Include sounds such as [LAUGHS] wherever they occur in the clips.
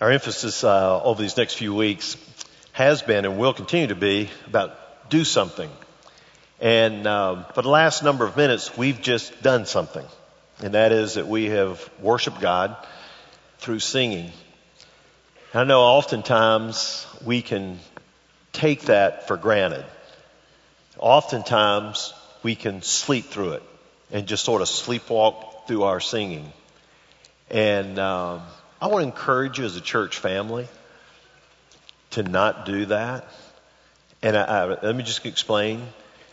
Our emphasis uh, over these next few weeks has been and will continue to be about do something. And um, for the last number of minutes, we've just done something. And that is that we have worshiped God through singing. I know oftentimes we can take that for granted. Oftentimes we can sleep through it and just sort of sleepwalk through our singing. And um, I want to encourage you as a church family to not do that. And I, I, let me just explain.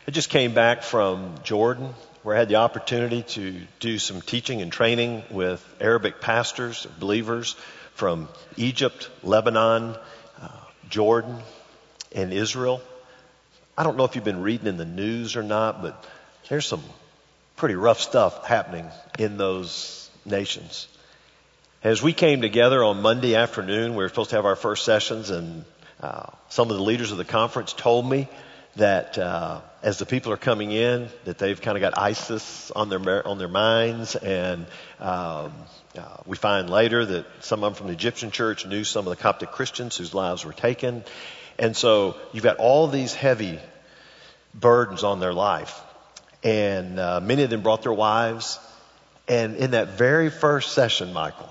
I just came back from Jordan where I had the opportunity to do some teaching and training with Arabic pastors, believers from Egypt, Lebanon, uh, Jordan, and Israel. I don't know if you've been reading in the news or not, but there's some pretty rough stuff happening in those nations. As we came together on Monday afternoon, we were supposed to have our first sessions, and uh, some of the leaders of the conference told me that uh, as the people are coming in, that they've kind of got ISIS on their on their minds, and um, uh, we find later that some of them from the Egyptian church knew some of the Coptic Christians whose lives were taken, and so you've got all these heavy burdens on their life, and uh, many of them brought their wives, and in that very first session, Michael,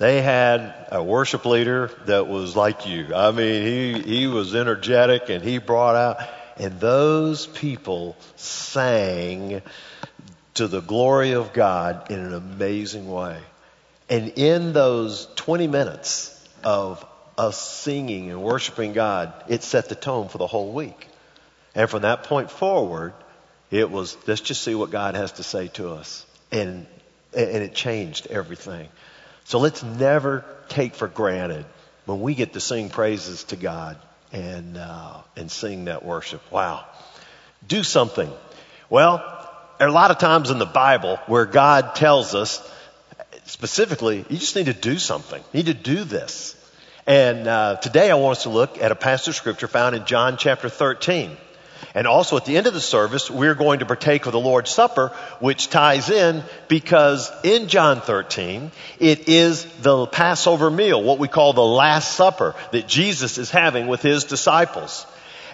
they had a worship leader that was like you. I mean, he, he was energetic and he brought out, and those people sang to the glory of God in an amazing way. And in those 20 minutes of us singing and worshiping God, it set the tone for the whole week. And from that point forward, it was, let's just see what God has to say to us. And, and it changed everything. So let's never take for granted when we get to sing praises to God and uh, and sing that worship. Wow, do something. Well, there are a lot of times in the Bible where God tells us specifically, you just need to do something. You need to do this. And uh, today I want us to look at a passage of scripture found in John chapter 13. And also at the end of the service, we're going to partake of the Lord's Supper, which ties in because in John 13, it is the Passover meal, what we call the Last Supper that Jesus is having with his disciples.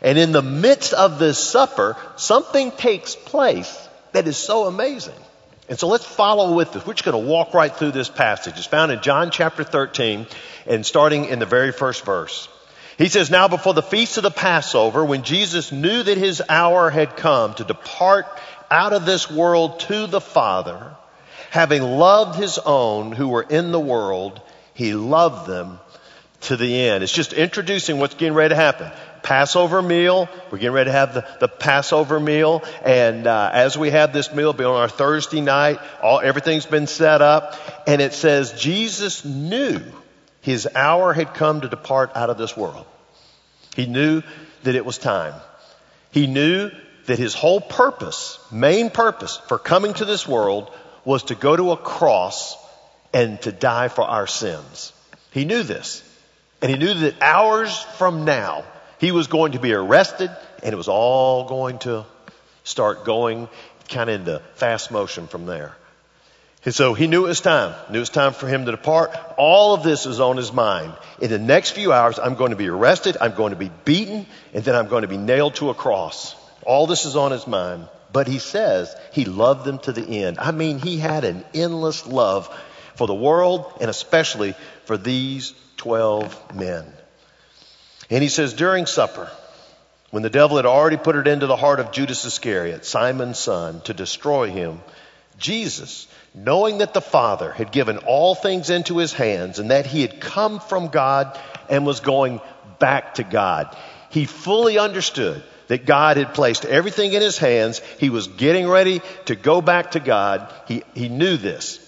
And in the midst of this supper, something takes place that is so amazing. And so let's follow with this. We're just going to walk right through this passage. It's found in John chapter 13 and starting in the very first verse. He says, Now before the feast of the Passover, when Jesus knew that his hour had come to depart out of this world to the Father, having loved his own who were in the world, he loved them to the end. It's just introducing what's getting ready to happen. Passover meal. We're getting ready to have the, the Passover meal. And uh, as we have this meal, be on our Thursday night, all everything's been set up. And it says Jesus knew his hour had come to depart out of this world. He knew that it was time. He knew that his whole purpose, main purpose for coming to this world was to go to a cross and to die for our sins. He knew this. And he knew that hours from now, he was going to be arrested and it was all going to start going kind of into fast motion from there. And so he knew it was time. Knew it was time for him to depart. All of this is on his mind. In the next few hours, I'm going to be arrested. I'm going to be beaten. And then I'm going to be nailed to a cross. All this is on his mind. But he says he loved them to the end. I mean, he had an endless love for the world and especially for these 12 men. And he says during supper, when the devil had already put it into the heart of Judas Iscariot, Simon's son, to destroy him, Jesus, knowing that the Father had given all things into his hands and that he had come from God and was going back to God, he fully understood that God had placed everything in his hands. He was getting ready to go back to God. He, he knew this.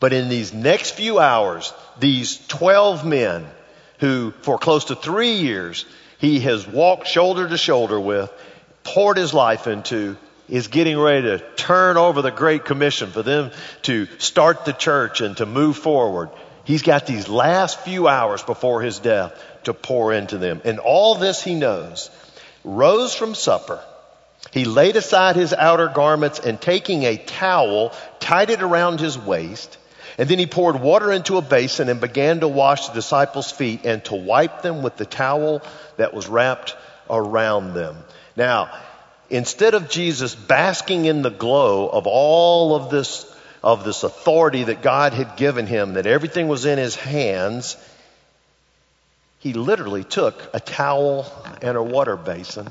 But in these next few hours, these 12 men who for close to three years he has walked shoulder to shoulder with, poured his life into, is getting ready to turn over the Great Commission for them to start the church and to move forward. He's got these last few hours before his death to pour into them. And all this he knows. Rose from supper. He laid aside his outer garments and taking a towel, tied it around his waist. And then he poured water into a basin and began to wash the disciples' feet and to wipe them with the towel that was wrapped around them. Now, instead of Jesus basking in the glow of all of this, of this authority that God had given him, that everything was in his hands, he literally took a towel and a water basin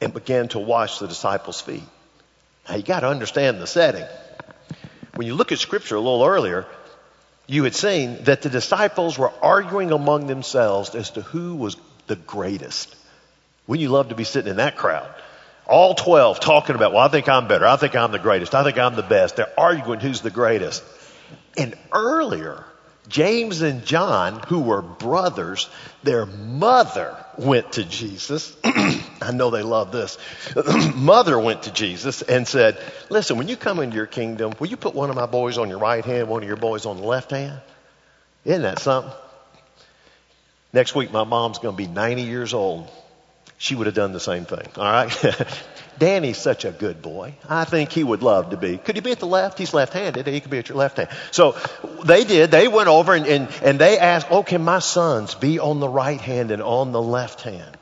and began to wash the disciples' feet. Now you got to understand the setting. When you look at scripture a little earlier, you had seen that the disciples were arguing among themselves as to who was the greatest. Wouldn't you love to be sitting in that crowd? All 12 talking about, well, I think I'm better. I think I'm the greatest. I think I'm the best. They're arguing who's the greatest. And earlier, James and John, who were brothers, their mother went to Jesus. [CLEARS THROAT] I know they love this. [CLEARS THROAT] mother went to Jesus and said, Listen, when you come into your kingdom, will you put one of my boys on your right hand, one of your boys on the left hand? Isn't that something? Next week, my mom's going to be 90 years old. She would have done the same thing. All right? [LAUGHS] Danny's such a good boy. I think he would love to be. Could he be at the left? He's left-handed. He could be at your left hand. So they did. They went over and, and, and they asked, oh, can my sons be on the right hand and on the left hand?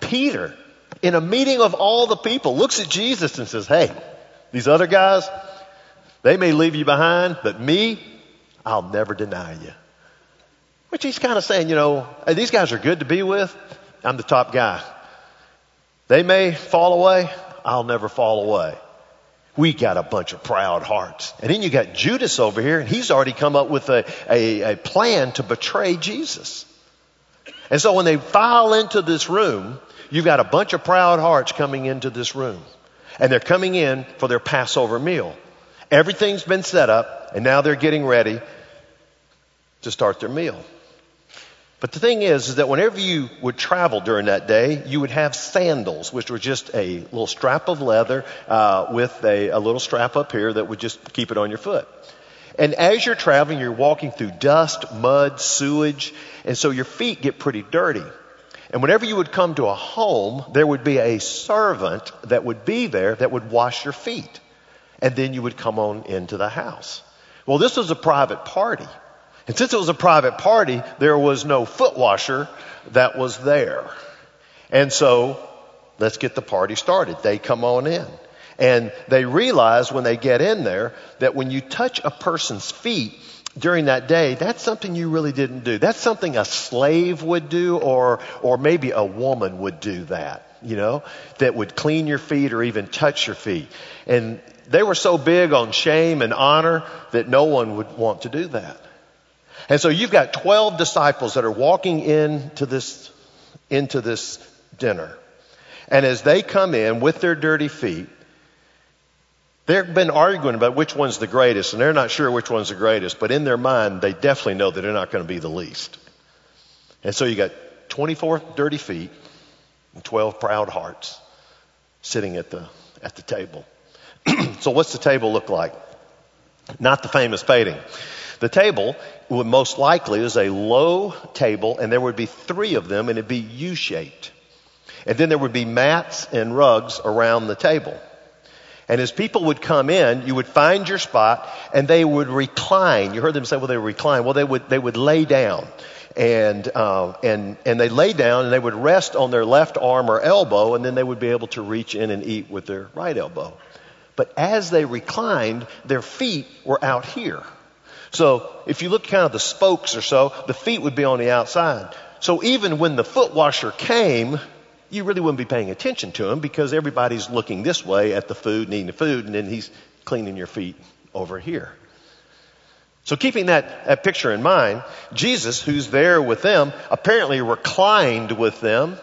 Peter, in a meeting of all the people, looks at Jesus and says, hey, these other guys, they may leave you behind, but me, I'll never deny you. Which he's kind of saying, you know, these guys are good to be with. I'm the top guy. They may fall away. I'll never fall away. We got a bunch of proud hearts. And then you got Judas over here, and he's already come up with a, a, a plan to betray Jesus. And so when they file into this room, you've got a bunch of proud hearts coming into this room. And they're coming in for their Passover meal. Everything's been set up, and now they're getting ready to start their meal. But the thing is, is that whenever you would travel during that day, you would have sandals, which were just a little strap of leather uh, with a, a little strap up here that would just keep it on your foot. And as you're traveling, you're walking through dust, mud, sewage, and so your feet get pretty dirty. And whenever you would come to a home, there would be a servant that would be there that would wash your feet. And then you would come on into the house. Well, this was a private party. And since it was a private party, there was no foot washer that was there. And so, let's get the party started. They come on in. And they realize when they get in there that when you touch a person's feet during that day, that's something you really didn't do. That's something a slave would do or, or maybe a woman would do that, you know, that would clean your feet or even touch your feet. And they were so big on shame and honor that no one would want to do that. And so you've got 12 disciples that are walking into this, into this dinner. And as they come in with their dirty feet, they've been arguing about which one's the greatest, and they're not sure which one's the greatest, but in their mind, they definitely know that they're not going to be the least. And so you got 24 dirty feet and 12 proud hearts sitting at the, at the table. [CLEARS THROAT] so what's the table look like? Not the famous painting. The table would most likely is a low table and there would be three of them and it'd be U-shaped. And then there would be mats and rugs around the table. And as people would come in, you would find your spot and they would recline. You heard them say, well, they would recline. Well, they would, they would lay down. And, uh, and, and they lay down and they would rest on their left arm or elbow and then they would be able to reach in and eat with their right elbow. But as they reclined, their feet were out here. So if you look kind of the spokes or so, the feet would be on the outside. So even when the foot washer came, you really wouldn't be paying attention to him because everybody's looking this way at the food and eating the food, and then he's cleaning your feet over here. So keeping that, that picture in mind, Jesus, who's there with them, apparently reclined with them,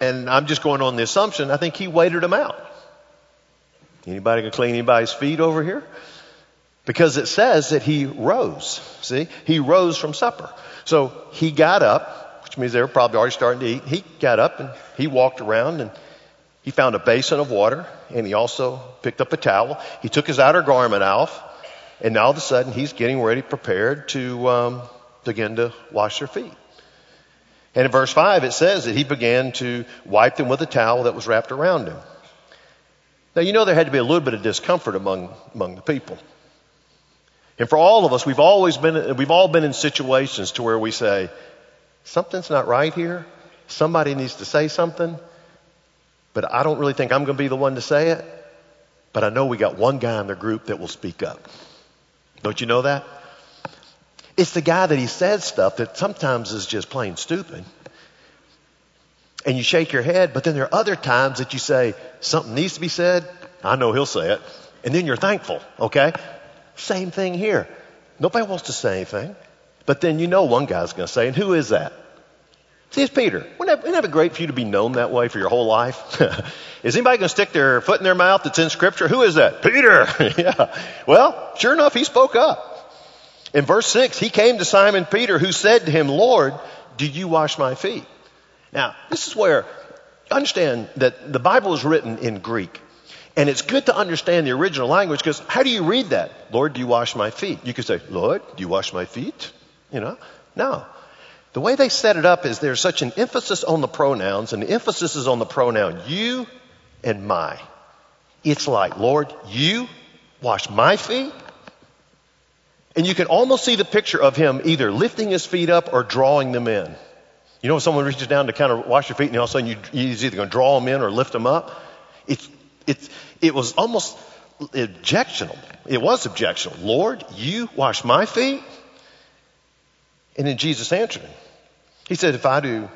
and I'm just going on the assumption, I think he waited them out. Anybody can clean anybody's feet over here? Because it says that he rose. See? He rose from supper. So he got up, which means they were probably already starting to eat. He got up and he walked around and he found a basin of water and he also picked up a towel. He took his outer garment off and now all of a sudden he's getting ready, prepared to um, begin to wash their feet. And in verse 5 it says that he began to wipe them with a towel that was wrapped around him. Now you know there had to be a little bit of discomfort among, among the people. And for all of us, we've always been, we've all been in situations to where we say, something's not right here. Somebody needs to say something, but I don't really think I'm going to be the one to say it. But I know we got one guy in the group that will speak up. Don't you know that? It's the guy that he says stuff that sometimes is just plain stupid. And you shake your head, but then there are other times that you say, something needs to be said. I know he'll say it. And then you're thankful, okay? Same thing here. Nobody wants to say anything. But then you know one guy's going to say, and who is that? See, it's Peter. Wouldn't that, wouldn't that be great for you to be known that way for your whole life? [LAUGHS] is anybody going to stick their foot in their mouth that's in Scripture? Who is that? Peter. [LAUGHS] yeah. Well, sure enough, he spoke up. In verse 6, he came to Simon Peter, who said to him, Lord, do you wash my feet? Now, this is where, understand that the Bible is written in Greek. And it's good to understand the original language because how do you read that? Lord, do you wash my feet? You could say, Lord, do you wash my feet? You know? No. The way they set it up is there's such an emphasis on the pronouns, and the emphasis is on the pronoun you and my. It's like, Lord, you wash my feet? And you can almost see the picture of him either lifting his feet up or drawing them in. You know, when someone reaches down to kind of wash your feet and all of a sudden you, he's either going to draw them in or lift them up? It's, it's, it was almost objectionable. It was objectionable. Lord, you wash my feet? And then Jesus answered him. He said, if I do,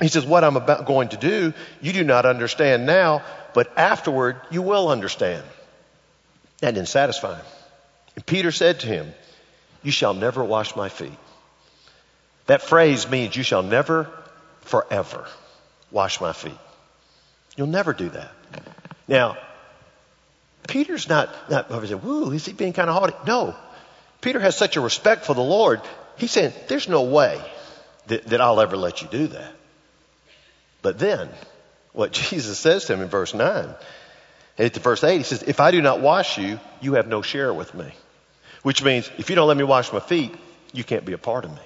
he says, what I'm about going to do, you do not understand now, but afterward you will understand. That didn't satisfy him. And Peter said to him, you shall never wash my feet. That phrase means you shall never forever wash my feet. You'll never do that. Now, Peter's not, not saying, woo, is he being kind of haughty? No. Peter has such a respect for the Lord. He's saying, there's no way that, that I'll ever let you do that. But then, what [LAUGHS] Jesus says to him in verse 9, at verse 8, he says, If I do not wash you, you have no share with me. Which means, if you don't let me wash my feet, you can't be a part of me.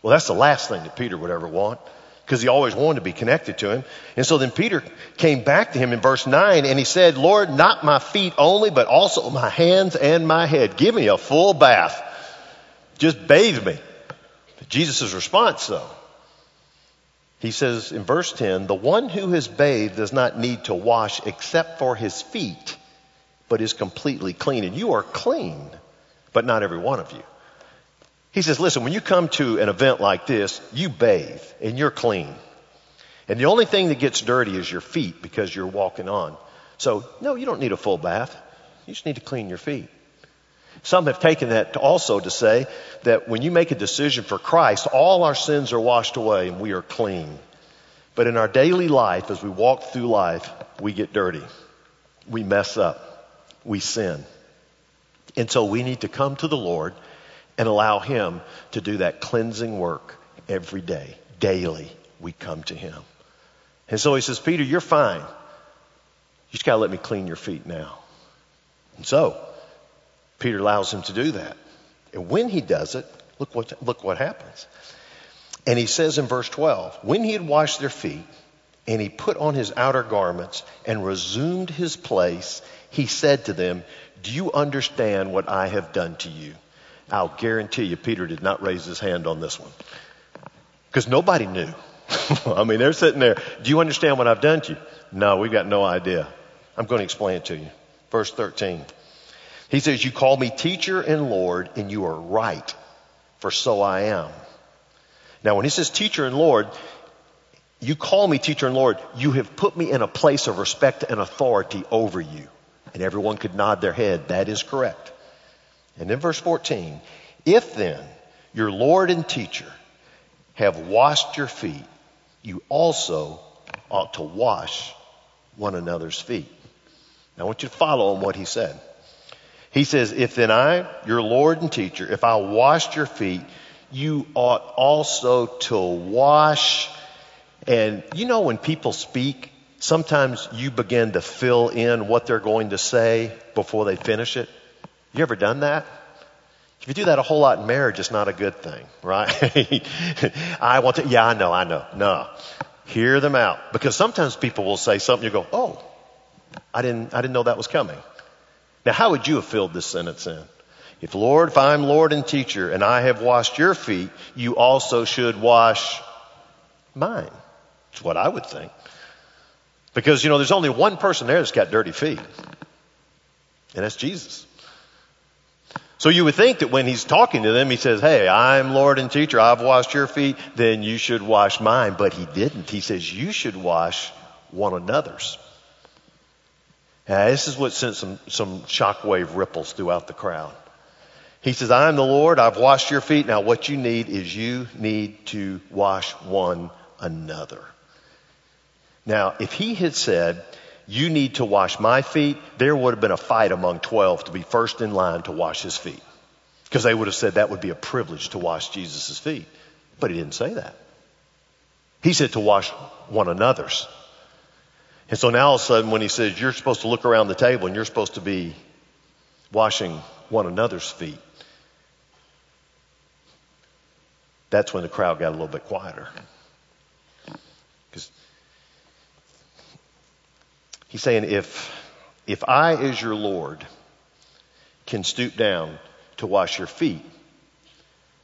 Well, that's the last thing that Peter would ever want because he always wanted to be connected to him. And so then Peter came back to him in verse 9 and he said, Lord, not my feet only, but also my hands and my head. Give me a full bath. Just bathe me. Jesus' response though, he says in verse 10, the one who has bathed does not need to wash except for his feet, but is completely clean. And you are clean, but not every one of you. He says, listen, when you come to an event like this, you bathe and you're clean. And the only thing that gets dirty is your feet because you're walking on. So, no, you don't need a full bath. You just need to clean your feet. Some have taken that to also to say that when you make a decision for Christ, all our sins are washed away and we are clean. But in our daily life, as we walk through life, we get dirty. We mess up. We sin. And so we need to come to the Lord and allow Him to do that cleansing work every day. Daily, we come to Him. And so He says, Peter, you're fine. You just got to let me clean your feet now. And so, Peter allows him to do that. And when he does it, look what, look what happens. And he says in verse 12, when he had washed their feet, and he put on his outer garments and resumed his place, he said to them, Do you understand what I have done to you? I'll guarantee you, Peter did not raise his hand on this one. Because nobody knew. [LAUGHS] I mean, they're sitting there. Do you understand what I've done to you? No, we've got no idea. I'm going to explain it to you. Verse 13. He says, You call me teacher and Lord, and you are right, for so I am. Now, when he says teacher and Lord, you call me teacher and Lord, you have put me in a place of respect and authority over you. And everyone could nod their head. That is correct. And in verse 14, if then your Lord and teacher have washed your feet, you also ought to wash one another's feet. Now I want you to follow on what he said. He says, if then I, your Lord and teacher, if I washed your feet, you ought also to wash. And you know, when people speak, sometimes you begin to fill in what they're going to say before they finish it. You ever done that? If you do that a whole lot in marriage, it's not a good thing, [LAUGHS] right? I want to, yeah, I know, I know. No. Hear them out. Because sometimes people will say something, you go, oh, I didn't, I didn't know that was coming. Now, how would you have filled this sentence in? If Lord, if I'm Lord and teacher and I have washed your feet, you also should wash mine. That's what I would think. Because, you know, there's only one person there that's got dirty feet. And that's Jesus. So you would think that when he's talking to them, he says, Hey, I'm Lord and teacher. I've washed your feet. Then you should wash mine. But he didn't. He says, You should wash one another's. Now, this is what sent some, some shockwave ripples throughout the crowd. He says, I'm the Lord. I've washed your feet. Now what you need is you need to wash one another. Now, if he had said, you need to wash my feet, there would have been a fight among 12 to be first in line to wash his feet. Because they would have said that would be a privilege to wash Jesus' feet. But he didn't say that. He said to wash one another's. And so now all of a sudden when he says you're supposed to look around the table and you're supposed to be washing one another's feet, that's when the crowd got a little bit quieter. He's saying, if, if I, as your Lord, can stoop down to wash your feet,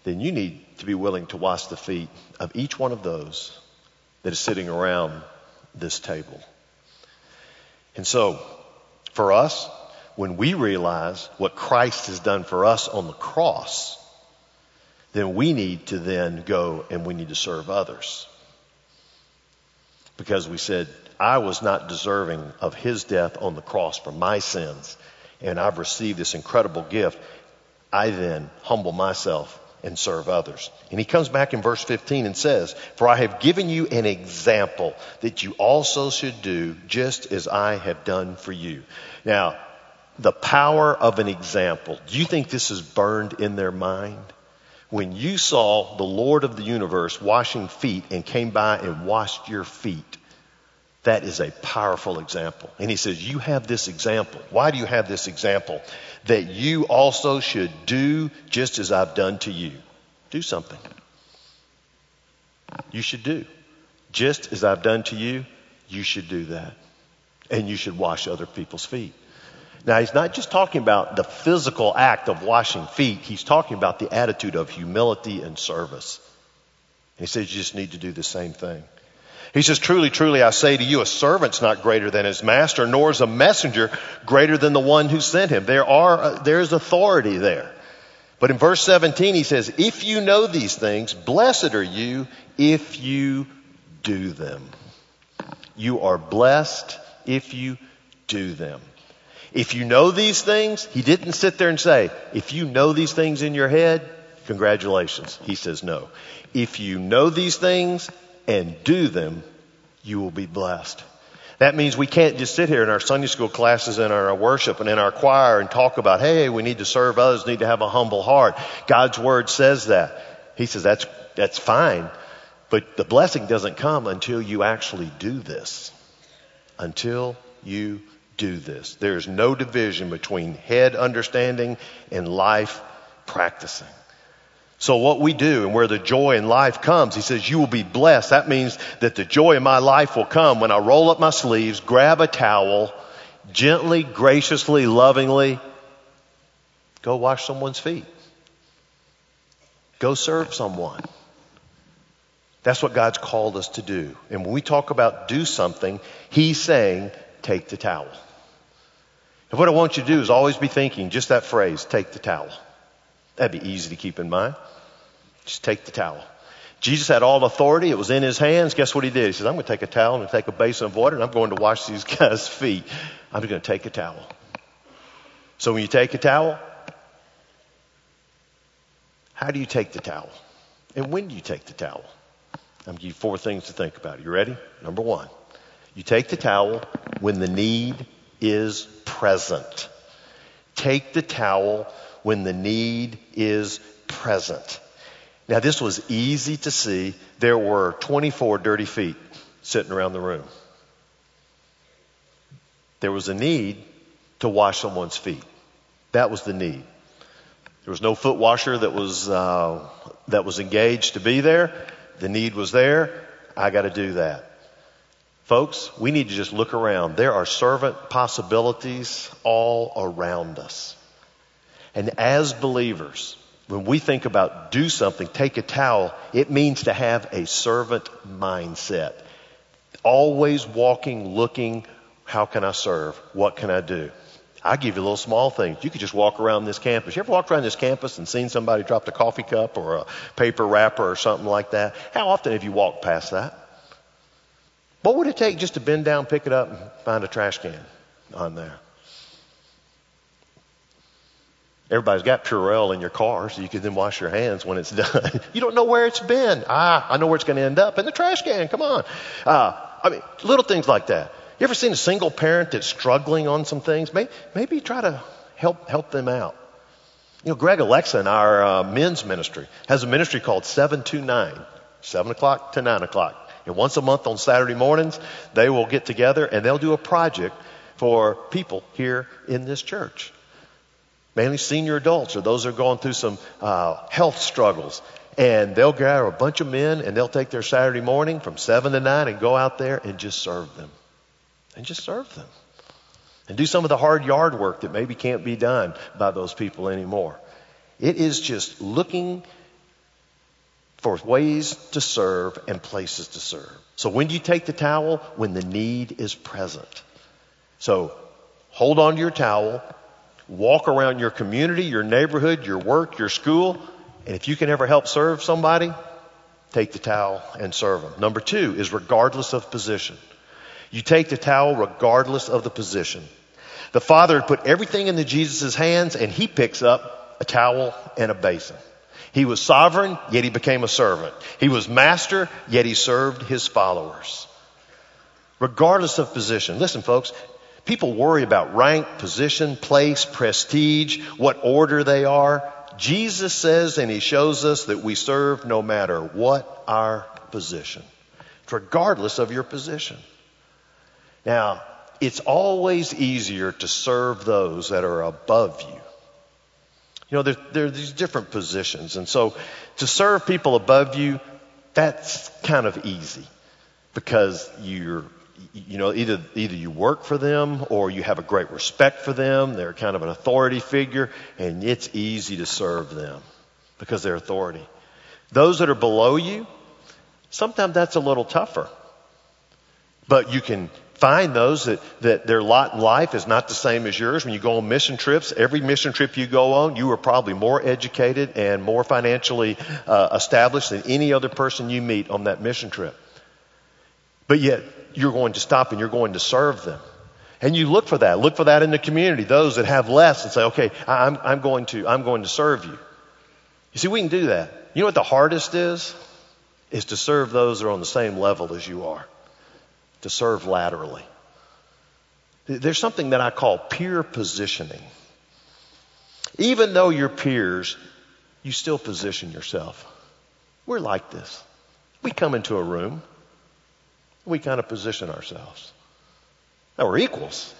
then you need to be willing to wash the feet of each one of those that is sitting around this table. And so, for us, when we realize what Christ has done for us on the cross, then we need to then go and we need to serve others. Because we said, I was not deserving of his death on the cross for my sins, and I've received this incredible gift. I then humble myself and serve others. And he comes back in verse 15 and says, For I have given you an example that you also should do just as I have done for you. Now, the power of an example. Do you think this is burned in their mind? when you saw the Lord of the universe washing feet and came by and washed your feet, that is a powerful example. And he says, You have this example. Why do you have this example? That you also should do just as I've done to you. Do something. You should do. Just as I've done to you, you should do that. And you should wash other people's feet. Now, he's not just talking about the physical act of washing feet, he's talking about the attitude of humility and service. And he says you just need to do the same thing. He says, Truly, truly, I say to you, a servant's not greater than his master, nor is a messenger greater than the one who sent him. There are, uh, there is authority there. But in verse 17, he says, If you know these things, blessed are you if you do them. You are blessed if you do them. If you know these things, he didn't sit there and say, if you know these things in your head, congratulations. He says no. If you know these things and do them, you will be blessed. That means we can't just sit here in our Sunday school classes and our worship and in our choir and talk about, hey, we need to serve others, need to have a humble heart. God's word says that. He says that's, that's fine, but the blessing doesn't come until you actually do this. Until you do this. There's no division between head understanding and life practicing. So what we do and where the joy in life comes, he says, you will be blessed. That means that the joy in my life will come when I roll up my sleeves, grab a towel, gently, graciously, lovingly, go wash someone's feet. Go serve someone. That's what God's called us to do. And when we talk about do something, He's saying, take the towel. And what I want you to do is always be thinking just that phrase, take the towel. That'd be easy to keep in mind. Just take the towel. Jesus had all authority. It was in his hands. Guess what he did? He says, I'm going to take a towel and take a basin of water and I'm going to wash these [LAUGHS] guys' feet. I'm going to take a towel. So when you take a towel, how do you take the towel? And when do you take the towel? I'm going to give you four things to think about. You ready? Number one, you take the towel when the need is present. Take the towel when the need is present. Now, this was easy to see. There were 24 dirty feet sitting around the room. There was a need to wash someone's feet. That was the need. There was no foot washer that was uh, that was engaged to be there. The need was there. I got to do that. Folks, we need to just look around. There are servant possibilities all around us. And as believers, when we think about do something, take a towel, it means to have a servant mindset. Always walking, looking, how can I serve? What can I do? I give you little small things. You could just walk around this campus. You ever walked around this campus and seen somebody drop a coffee cup or a paper wrapper or something like that? How often have you walked past that? What would it take just to bend down, pick it up, and find a trash can on there? Everybody's got Purell in your car, so you can then wash your hands when it's [LAUGHS] done. you don't know where it's been. Ah, I know where it's going to end up in the trash can. Come on. Uh, I mean, little things like that. You ever seen a single parent that's struggling on some things? Maybe, maybe try to help help them out. You know, Greg Alexa in our uh, men's ministry has a ministry called Seven to Nine, seven o'clock to nine o'clock. And once a month on Saturday mornings, they will get together and they'll do a project for people here in this church. Mainly senior adults or those that are going through some uh, health struggles. And they'll gather a bunch of men and they'll take their Saturday morning from 7 to 9 and go out there and just serve them and just serve them. And do some of the hard yard work that maybe can't be done by those people anymore. It is just looking for ways to serve and places to serve. So when do you take the towel? When the need is present. So hold on to your towel, walk around your community, your neighborhood, your work, your school, and if you can ever help serve somebody, take the towel and serve them. Number two is regardless of position. You take the towel regardless of the position. The father had put everything into Jesus' hands and he picks up a towel and a basin. He was sovereign, yet he became a servant. He was master, yet he served his followers. Regardless of position. Listen, folks, people worry about rank, position, place, prestige, what order they are. Jesus says and he shows us that we serve no matter what our position, regardless of your position. Now, it's always easier to serve those that are above you. You know, there, there, are these different positions. And so to serve people above you, that's kind of easy because you're, you know, either, either you work for them or you have a great respect for them. They're kind of an authority figure and it's easy to serve them because they're authority. Those that are below you, sometimes that's a little tougher. But you can find those that, that their lot in life is not the same as yours. When you go on mission trips, every mission trip you go on, you are probably more educated and more financially uh, established than any other person you meet on that mission trip. But yet, you're going to stop and you're going to serve them. And you look for that. Look for that in the community. Those that have less and say, okay, I'm, I'm going to, I'm going to serve you. You see, we can do that. You know what the hardest is? Is to serve those that are on the same level as you are to serve laterally. There's something that I call peer positioning. Even though you're peers, you still position yourself. We're like this. We come into a room, we kind of position ourselves. Now we're equals,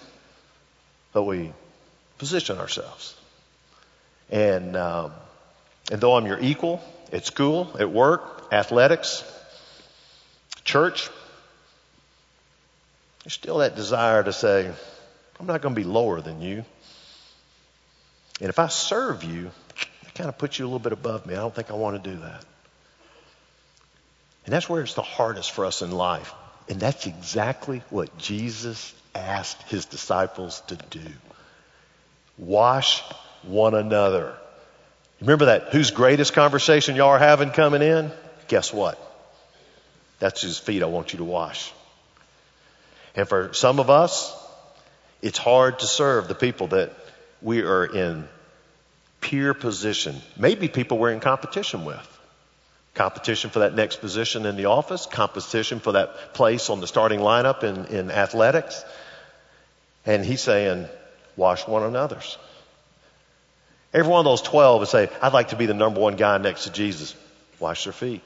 but we position ourselves. And um, and though I'm your equal at school, at work, athletics, church, there's still that desire to say, I'm not going to be lower than you. And if I serve you, it kind of puts you a little bit above me. I don't think I want to do that. And that's where it's the hardest for us in life. And that's exactly what Jesus asked his disciples to do. Wash one another. Remember that whose greatest conversation y'all are having coming in? Guess what? That's whose feet I want you to wash. And for some of us, it's hard to serve the people that we are in peer position. Maybe people we're in competition with. Competition for that next position in the office, competition for that place on the starting lineup in, in athletics. And he's saying, wash one another's. Every one of those 12 would say, I'd like to be the number one guy next to Jesus. Wash their feet.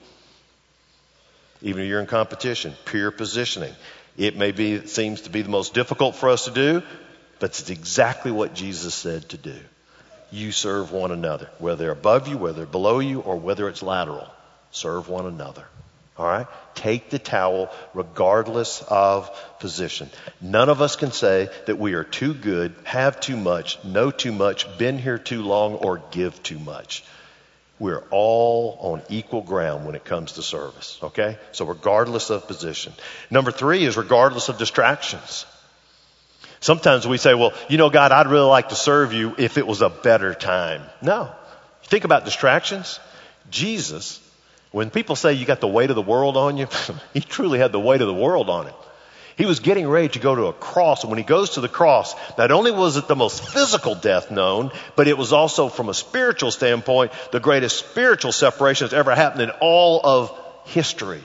Even if you're in competition, peer positioning. It may be, it seems to be the most difficult for us to do, but it's exactly what Jesus said to do. You serve one another, whether above you, whether below you, or whether it's lateral. Serve one another. All right? Take the towel regardless of position. None of us can say that we are too good, have too much, know too much, been here too long, or give too much. We're all on equal ground when it comes to service. Okay? So regardless of position. Number three is regardless of distractions. Sometimes we say, well, you know, God, I'd really like to serve you if it was a better time. No. Think about distractions. Jesus when people say you got the weight of the world on you, [LAUGHS] he truly had the weight of the world on him. He was getting ready to go to a cross, and when he goes to the cross, not only was it the most physical death known, but it was also, from a spiritual standpoint, the greatest spiritual separation that's ever happened in all of history.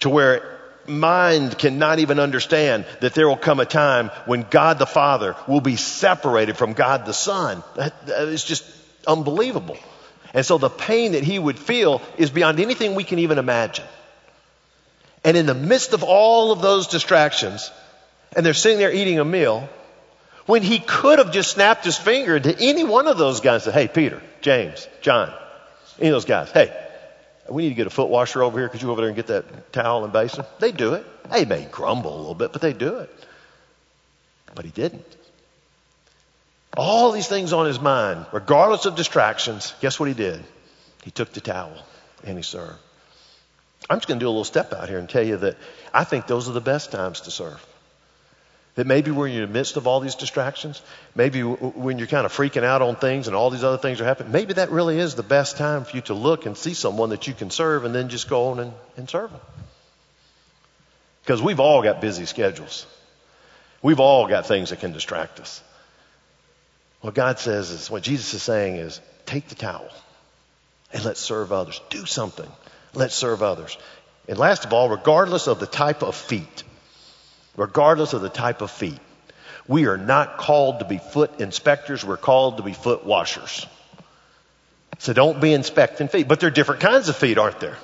To where mind cannot even understand that there will come a time when God the Father will be separated from God the Son. That, that is just unbelievable. And so the pain that he would feel is beyond anything we can even imagine. And in the midst of all of those distractions, and they're sitting there eating a meal, when he could have just snapped his finger to any one of those guys and said, Hey, Peter, James, John, any of those guys, hey, we need to get a foot washer over here. Could you go over there and get that towel and basin? They do it. They may grumble a little bit, but they do it. But he didn't. All these things on his mind, regardless of distractions, guess what he did? He took the towel and he served. I'm just going to do a little step out here and tell you that I think those are the best times to serve. That maybe when you're in the midst of all these distractions, maybe when you're kind of freaking out on things and all these other things are happening, maybe that really is the best time for you to look and see someone that you can serve and then just go on and, and serve them. Because we've all got busy schedules. We've all got things that can distract us. What God says is, what Jesus is saying is, take the towel and let's serve others. Do something. Let's serve others. And last of all, regardless of the type of feet, regardless of the type of feet, we are not called to be foot inspectors. We're called to be foot washers. So don't be inspecting feet. But there are different kinds of feet, aren't there?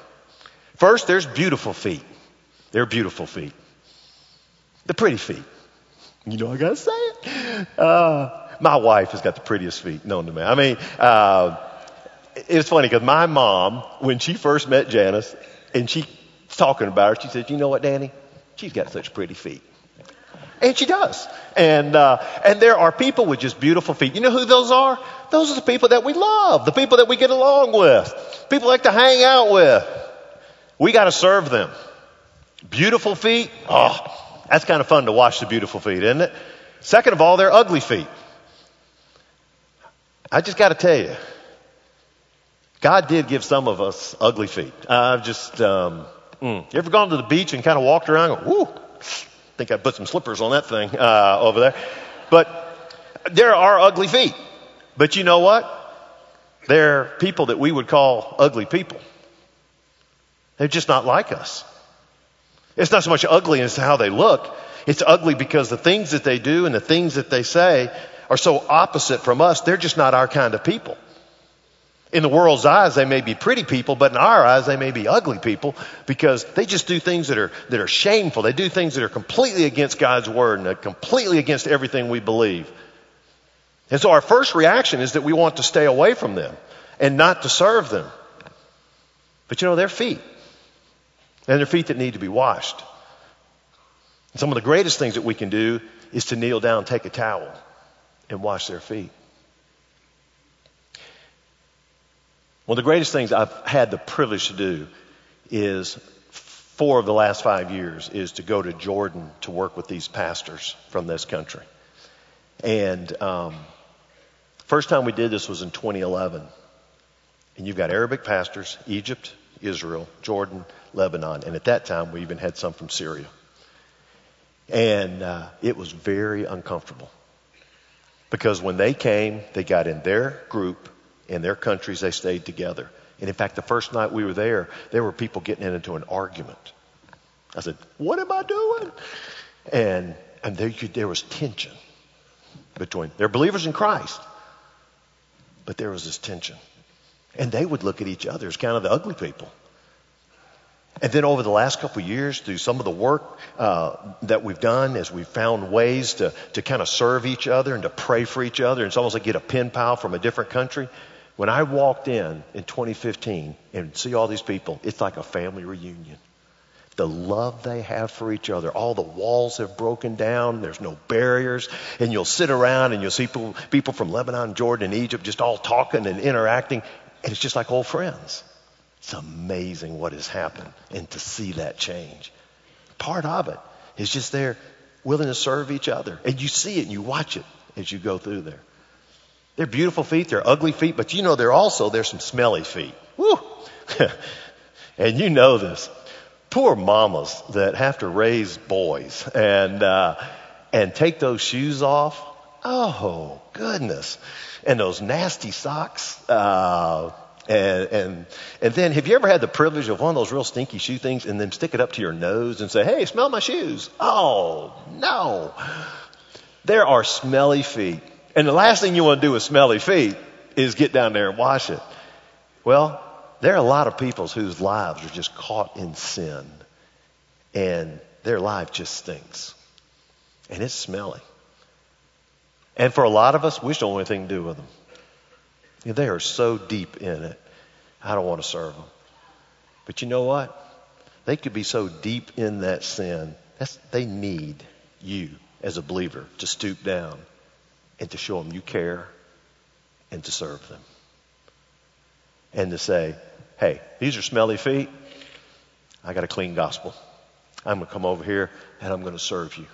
First, there's beautiful feet. They're beautiful feet. The pretty feet. You know I gotta say it. Uh, my wife has got the prettiest feet known to me. I mean, uh, it's funny because my mom, when she first met Janice, and she talking about her, she said, "You know what, Danny? She's got such pretty feet." And she does. And, uh, and there are people with just beautiful feet. You know who those are? Those are the people that we love, the people that we get along with, people like to hang out with. We got to serve them. Beautiful feet. Oh, that's kind of fun to watch the beautiful feet, isn't it? Second of all, they're ugly feet. I just got to tell you, God did give some of us ugly feet. I've just, um, mm. you ever gone to the beach and kind of walked around? And go, think I put some slippers on that thing uh, over there. But there are ugly feet. But you know what? They're people that we would call ugly people. They're just not like us. It's not so much ugly as how they look. It's ugly because the things that they do and the things that they say are so opposite from us, they're just not our kind of people. In the world's eyes, they may be pretty people, but in our eyes, they may be ugly people because they just do things that are, that are shameful. They do things that are completely against God's word and completely against everything we believe. And so our first reaction is that we want to stay away from them and not to serve them. But you know, they're feet. And they're feet that need to be washed. And some of the greatest things that we can do is to kneel down, take a towel, and wash their feet. One of the greatest things I've had the privilege to do is four of the last five years is to go to Jordan to work with these pastors from this country. And um, first time we did this was in 2011. And you've got Arabic pastors, Egypt, Israel, Jordan, Lebanon. And at that time, we even had some from Syria. And uh, it was very uncomfortable. Because when they came, they got in their group, in their countries, they stayed together. And in fact, the first night we were there, there were people getting into an argument. I said, What am I doing? And, and there, there was tension between, they're believers in Christ, but there was this tension. And they would look at each other as kind of the ugly people. And then over the last couple of years, through some of the work uh, that we've done, as we've found ways to, to kind of serve each other and to pray for each other, and it's almost like get a pen pal from a different country, When I walked in in 2015 and see all these people, it's like a family reunion. The love they have for each other. All the walls have broken down. There's no barriers. And you'll sit around and you'll see people, people from Lebanon, Jordan, and Egypt just all talking and interacting. And it's just like old friends. It's amazing what has happened and to see that change. Part of it is just they're willing to serve each other. And you see it and you watch it as you go through there. They're beautiful feet, they're ugly feet, but you know they're also, there's some smelly feet. Woo! [LAUGHS] and you know this. Poor mamas that have to raise boys and, uh, and take those shoes off. Oh, goodness. And those nasty socks. Uh, and, and, and then have you ever had the privilege of one of those real stinky shoe things and then stick it up to your nose and say, hey, smell my shoes? Oh, no. There are smelly feet. And the last thing you want to do with smelly feet is get down there and wash it. Well, there are a lot of people whose lives are just caught in sin and their life just stinks. And it's smelly. And for a lot of us, we just don't want anything to do with them. They are so deep in it. I don't want to serve them. But you know what? They could be so deep in that sin. That's, they need you as a believer to stoop down and to show them you care and to serve them. And to say, hey, these are smelly feet. I got a clean gospel. I'm going to come over here and I'm going to serve you.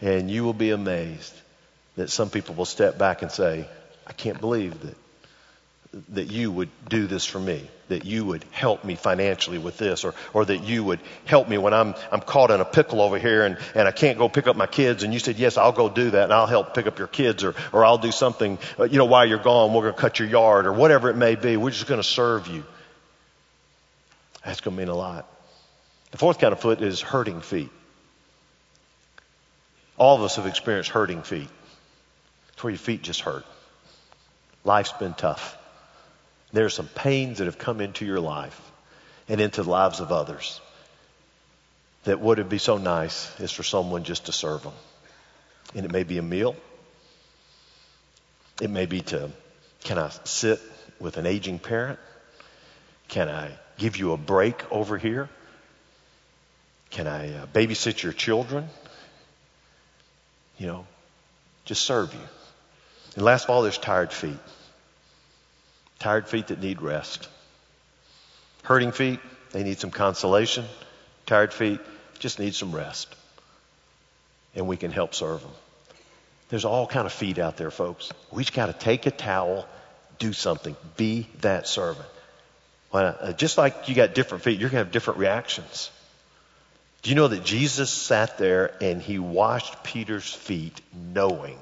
And you will be amazed that some people will step back and say, I can't believe that that you would do this for me, that you would help me financially with this, or, or that you would help me when I'm, I'm caught in a pickle over here and, and I can't go pick up my kids. And you said, yes, I'll go do that and I'll help pick up your kids or, or I'll do something, uh, you know, while you're gone, we're going to cut your yard or whatever it may be. We're just going to serve you. That's going to mean a lot. The fourth kind of foot is hurting feet. All of us have experienced hurting feet. It's where your feet just hurt. Life's been tough. There are some pains that have come into your life and into the lives of others that would it be so nice is for someone just to serve them. And it may be a meal. It may be to, can I sit with an aging parent? Can I give you a break over here? Can I uh, babysit your children? You know, just serve you. And last of all, there's tired feet. Tired feet that need rest. Hurting feet, they need some consolation. Tired feet just need some rest. And we can help serve them. There's all kind of feet out there, folks. We just got to take a towel, do something, be that servant. Uh, just like you got different feet, you're going to have different reactions. Do you know that Jesus sat there and he washed Peter's feet knowing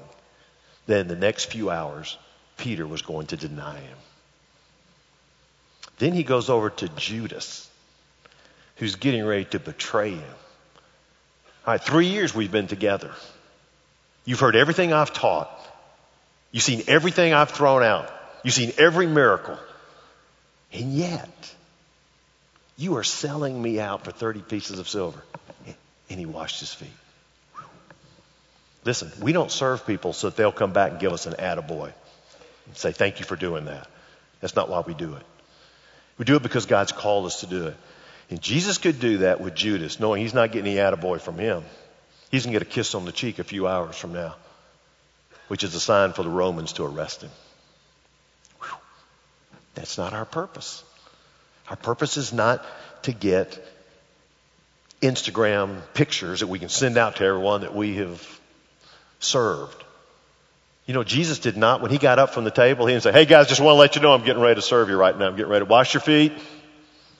that in the next few hours, Peter was going to deny him? Then he goes over to Judas, who's getting ready to betray him. All right, three years we've been together. You've heard everything I've taught. You've seen everything I've thrown out. You've seen every miracle. And yet, you are selling me out for 30 pieces of silver. And he washed his feet. Listen, we don't serve people so that they'll come back and give us an attaboy and say, thank you for doing that. That's not why we do it. We do it because God's called us to do it. And Jesus could do that with Judas, knowing he's not getting any attaboy from him. He's going to get a kiss on the cheek a few hours from now, which is a sign for the Romans to arrest him. Whew. That's not our purpose. Our purpose is not to get Instagram pictures that we can send out to everyone that we have served. You know, Jesus did not, when he got up from the table, he didn't say, Hey guys, just want to let you know I'm getting ready to serve you right now. I'm getting ready to wash your feet.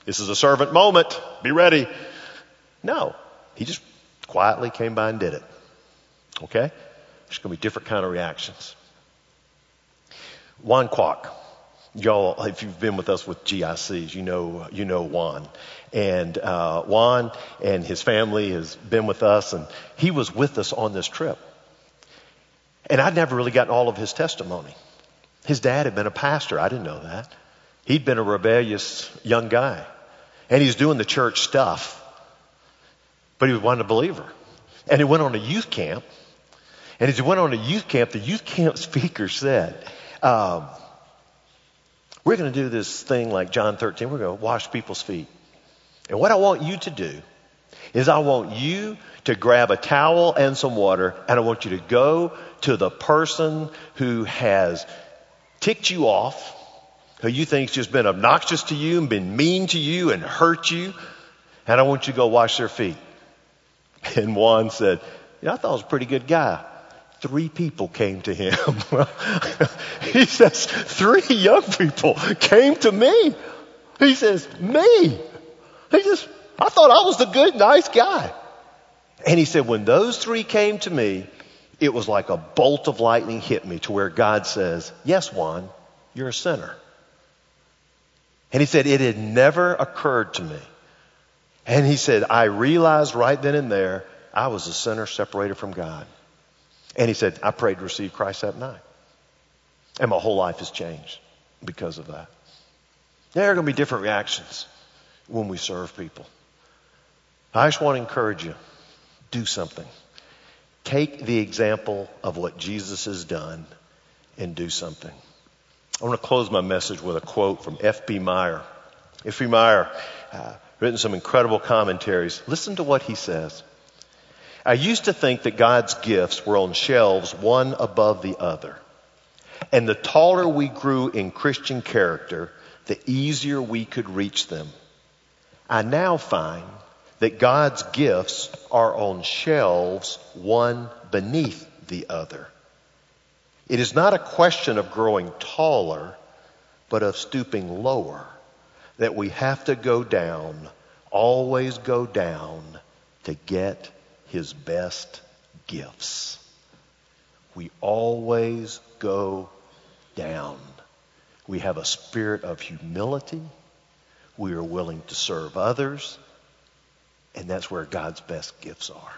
This is a servant moment. Be ready. No. He just quietly came by and did it. Okay? There's going to be different kind of reactions. Juan Kwok. Y'all, if you've been with us with GICs, you know, you know Juan. And, uh, Juan and his family has been with us and he was with us on this trip. And I'd never really gotten all of his testimony. His dad had been a pastor. I didn't know that. He'd been a rebellious young guy. And he's doing the church stuff. But he was one a believer. And he went on a youth camp. And as he went on a youth camp, the youth camp [LAUGHS] speaker said, um, We're going to do this thing like John 13. We're going to wash people's feet. And what I want you to do is I want you to grab a towel and some water, and I want you to go to the person who has ticked you off, who you think's just been obnoxious to you and been mean to you and hurt you, and I want you to go wash their feet. [LAUGHS] And Juan said, yeah, I thought he was a pretty good guy. Three people came to him. [LAUGHS] he says, three young people came to me. He says, me. He says, I thought I was the good, nice guy. And he said, when those three came to me, it was like a bolt of lightning hit me to where God says, yes, Juan, you're a sinner. And he said, it had never occurred to me. And he said, I realized right then and there, I was a sinner separated from God. And he said, I prayed to receive Christ that night. And my whole life has changed because of that. There are going to be different reactions when we serve people. I just want to encourage you do something. Take the example of what Jesus has done and do something. I want to close my message with a quote from F.B. Meyer. F.B. Meyer, uh, written some incredible commentaries. Listen to what he says. I used to think that God's gifts were on shelves one above the other. And the taller we grew in Christian character, the easier we could reach them. I now find that God's gifts are on shelves one beneath the other. It is not a question of growing taller, but of stooping lower, that we have to go down, always go down to get his best gifts. We always go down. We have a spirit of humility. We are willing to serve others. And that's where God's best gifts are.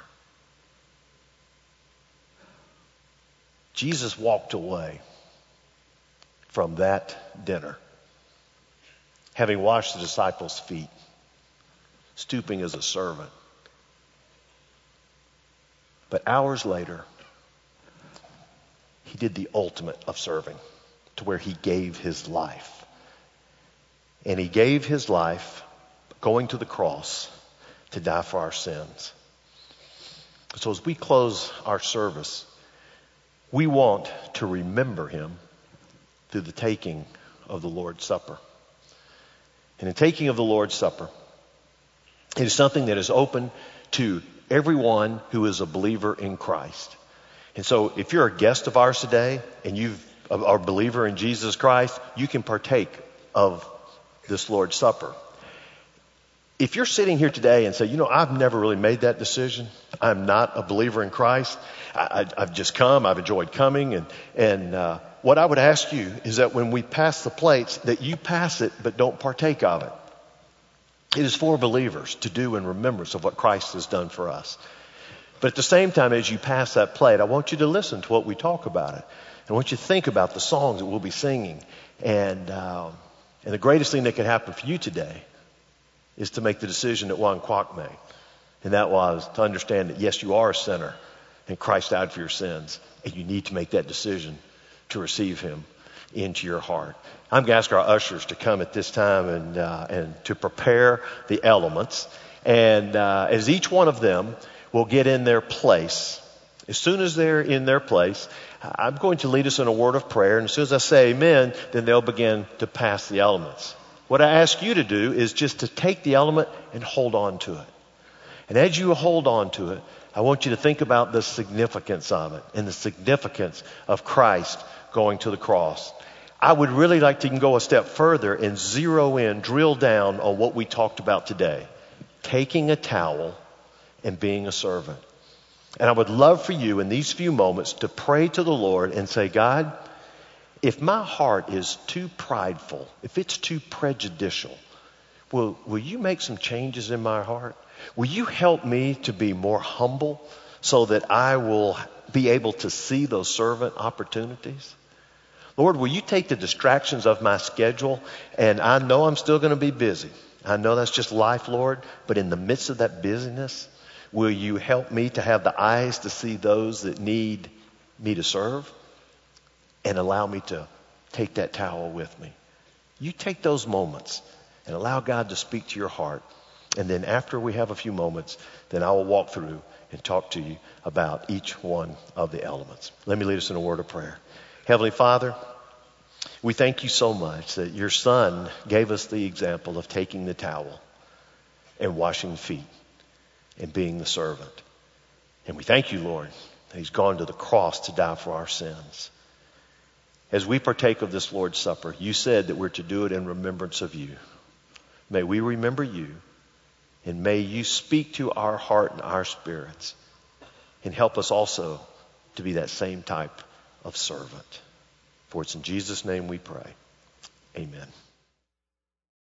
Jesus walked away from that dinner, having washed the disciples' feet, stooping as a servant. But hours later, he did the ultimate of serving to where he gave his life. And he gave his life going to the cross to die for our sins. So as we close our service, we want to remember him through the taking of the Lord's Supper. And the taking of the Lord's Supper, it is something that is open to everyone who is a believer in Christ. And so if you're a guest of ours today and you are a believer in Jesus Christ, you can partake of this Lord's Supper. If you're sitting here today and say, you know, I've never really made that decision. I'm not a believer in Christ. I, have just come. I've enjoyed coming. And, and uh, what I would ask you is that when we pass the plates, that you pass it, but don't partake of it. It is for believers to do in remembrance of what Christ has done for us. But at the same time, as you pass that plate, I want you to listen to what we talk about it. I want you to think about the songs that we'll be singing. And, um, and the greatest thing that can happen for you today is to make the decision that Juan Kwok made. And that was to understand that, yes, you are a sinner and Christ died for your sins. And you need to make that decision to receive him into your heart. I'm going to ask our ushers to come at this time and, uh, and to prepare the elements. And uh, as each one of them will get in their place, as soon as they're in their place, I'm going to lead us in a word of prayer. And as soon as I say amen, then they'll begin to pass the elements. What I ask you to do is just to take the element and hold on to it. And as you hold on to it, I want you to think about the significance of it and the significance of Christ going to the cross. I would really like to go a step further and zero in, drill down on what we talked about today taking a towel and being a servant. And I would love for you in these few moments to pray to the Lord and say, God, if my heart is too prideful, if it's too prejudicial, will, will you make some changes in my heart? Will you help me to be more humble so that I will be able to see those servant opportunities? Lord, will you take the distractions of my schedule? And I know I'm still going to be busy. I know that's just life, Lord. But in the midst of that busyness, will you help me to have the eyes to see those that need me to serve? And allow me to take that towel with me You take those moments and allow God to speak to your heart. And then after we have a few moments, then I will walk through and talk to you about each one of the elements. Let me lead us in a word of prayer. Heavenly Father, we thank you so much that your son gave us the example of taking the towel and washing feet and being the servant. And we thank you, Lord, that he's gone to the cross to die for our sins. As we partake of this Lord's Supper, you said that we're to do it in remembrance of you. May we remember you, and may you speak to our heart and our spirits, and help us also to be that same type of servant. For it's in Jesus' name we pray. Amen.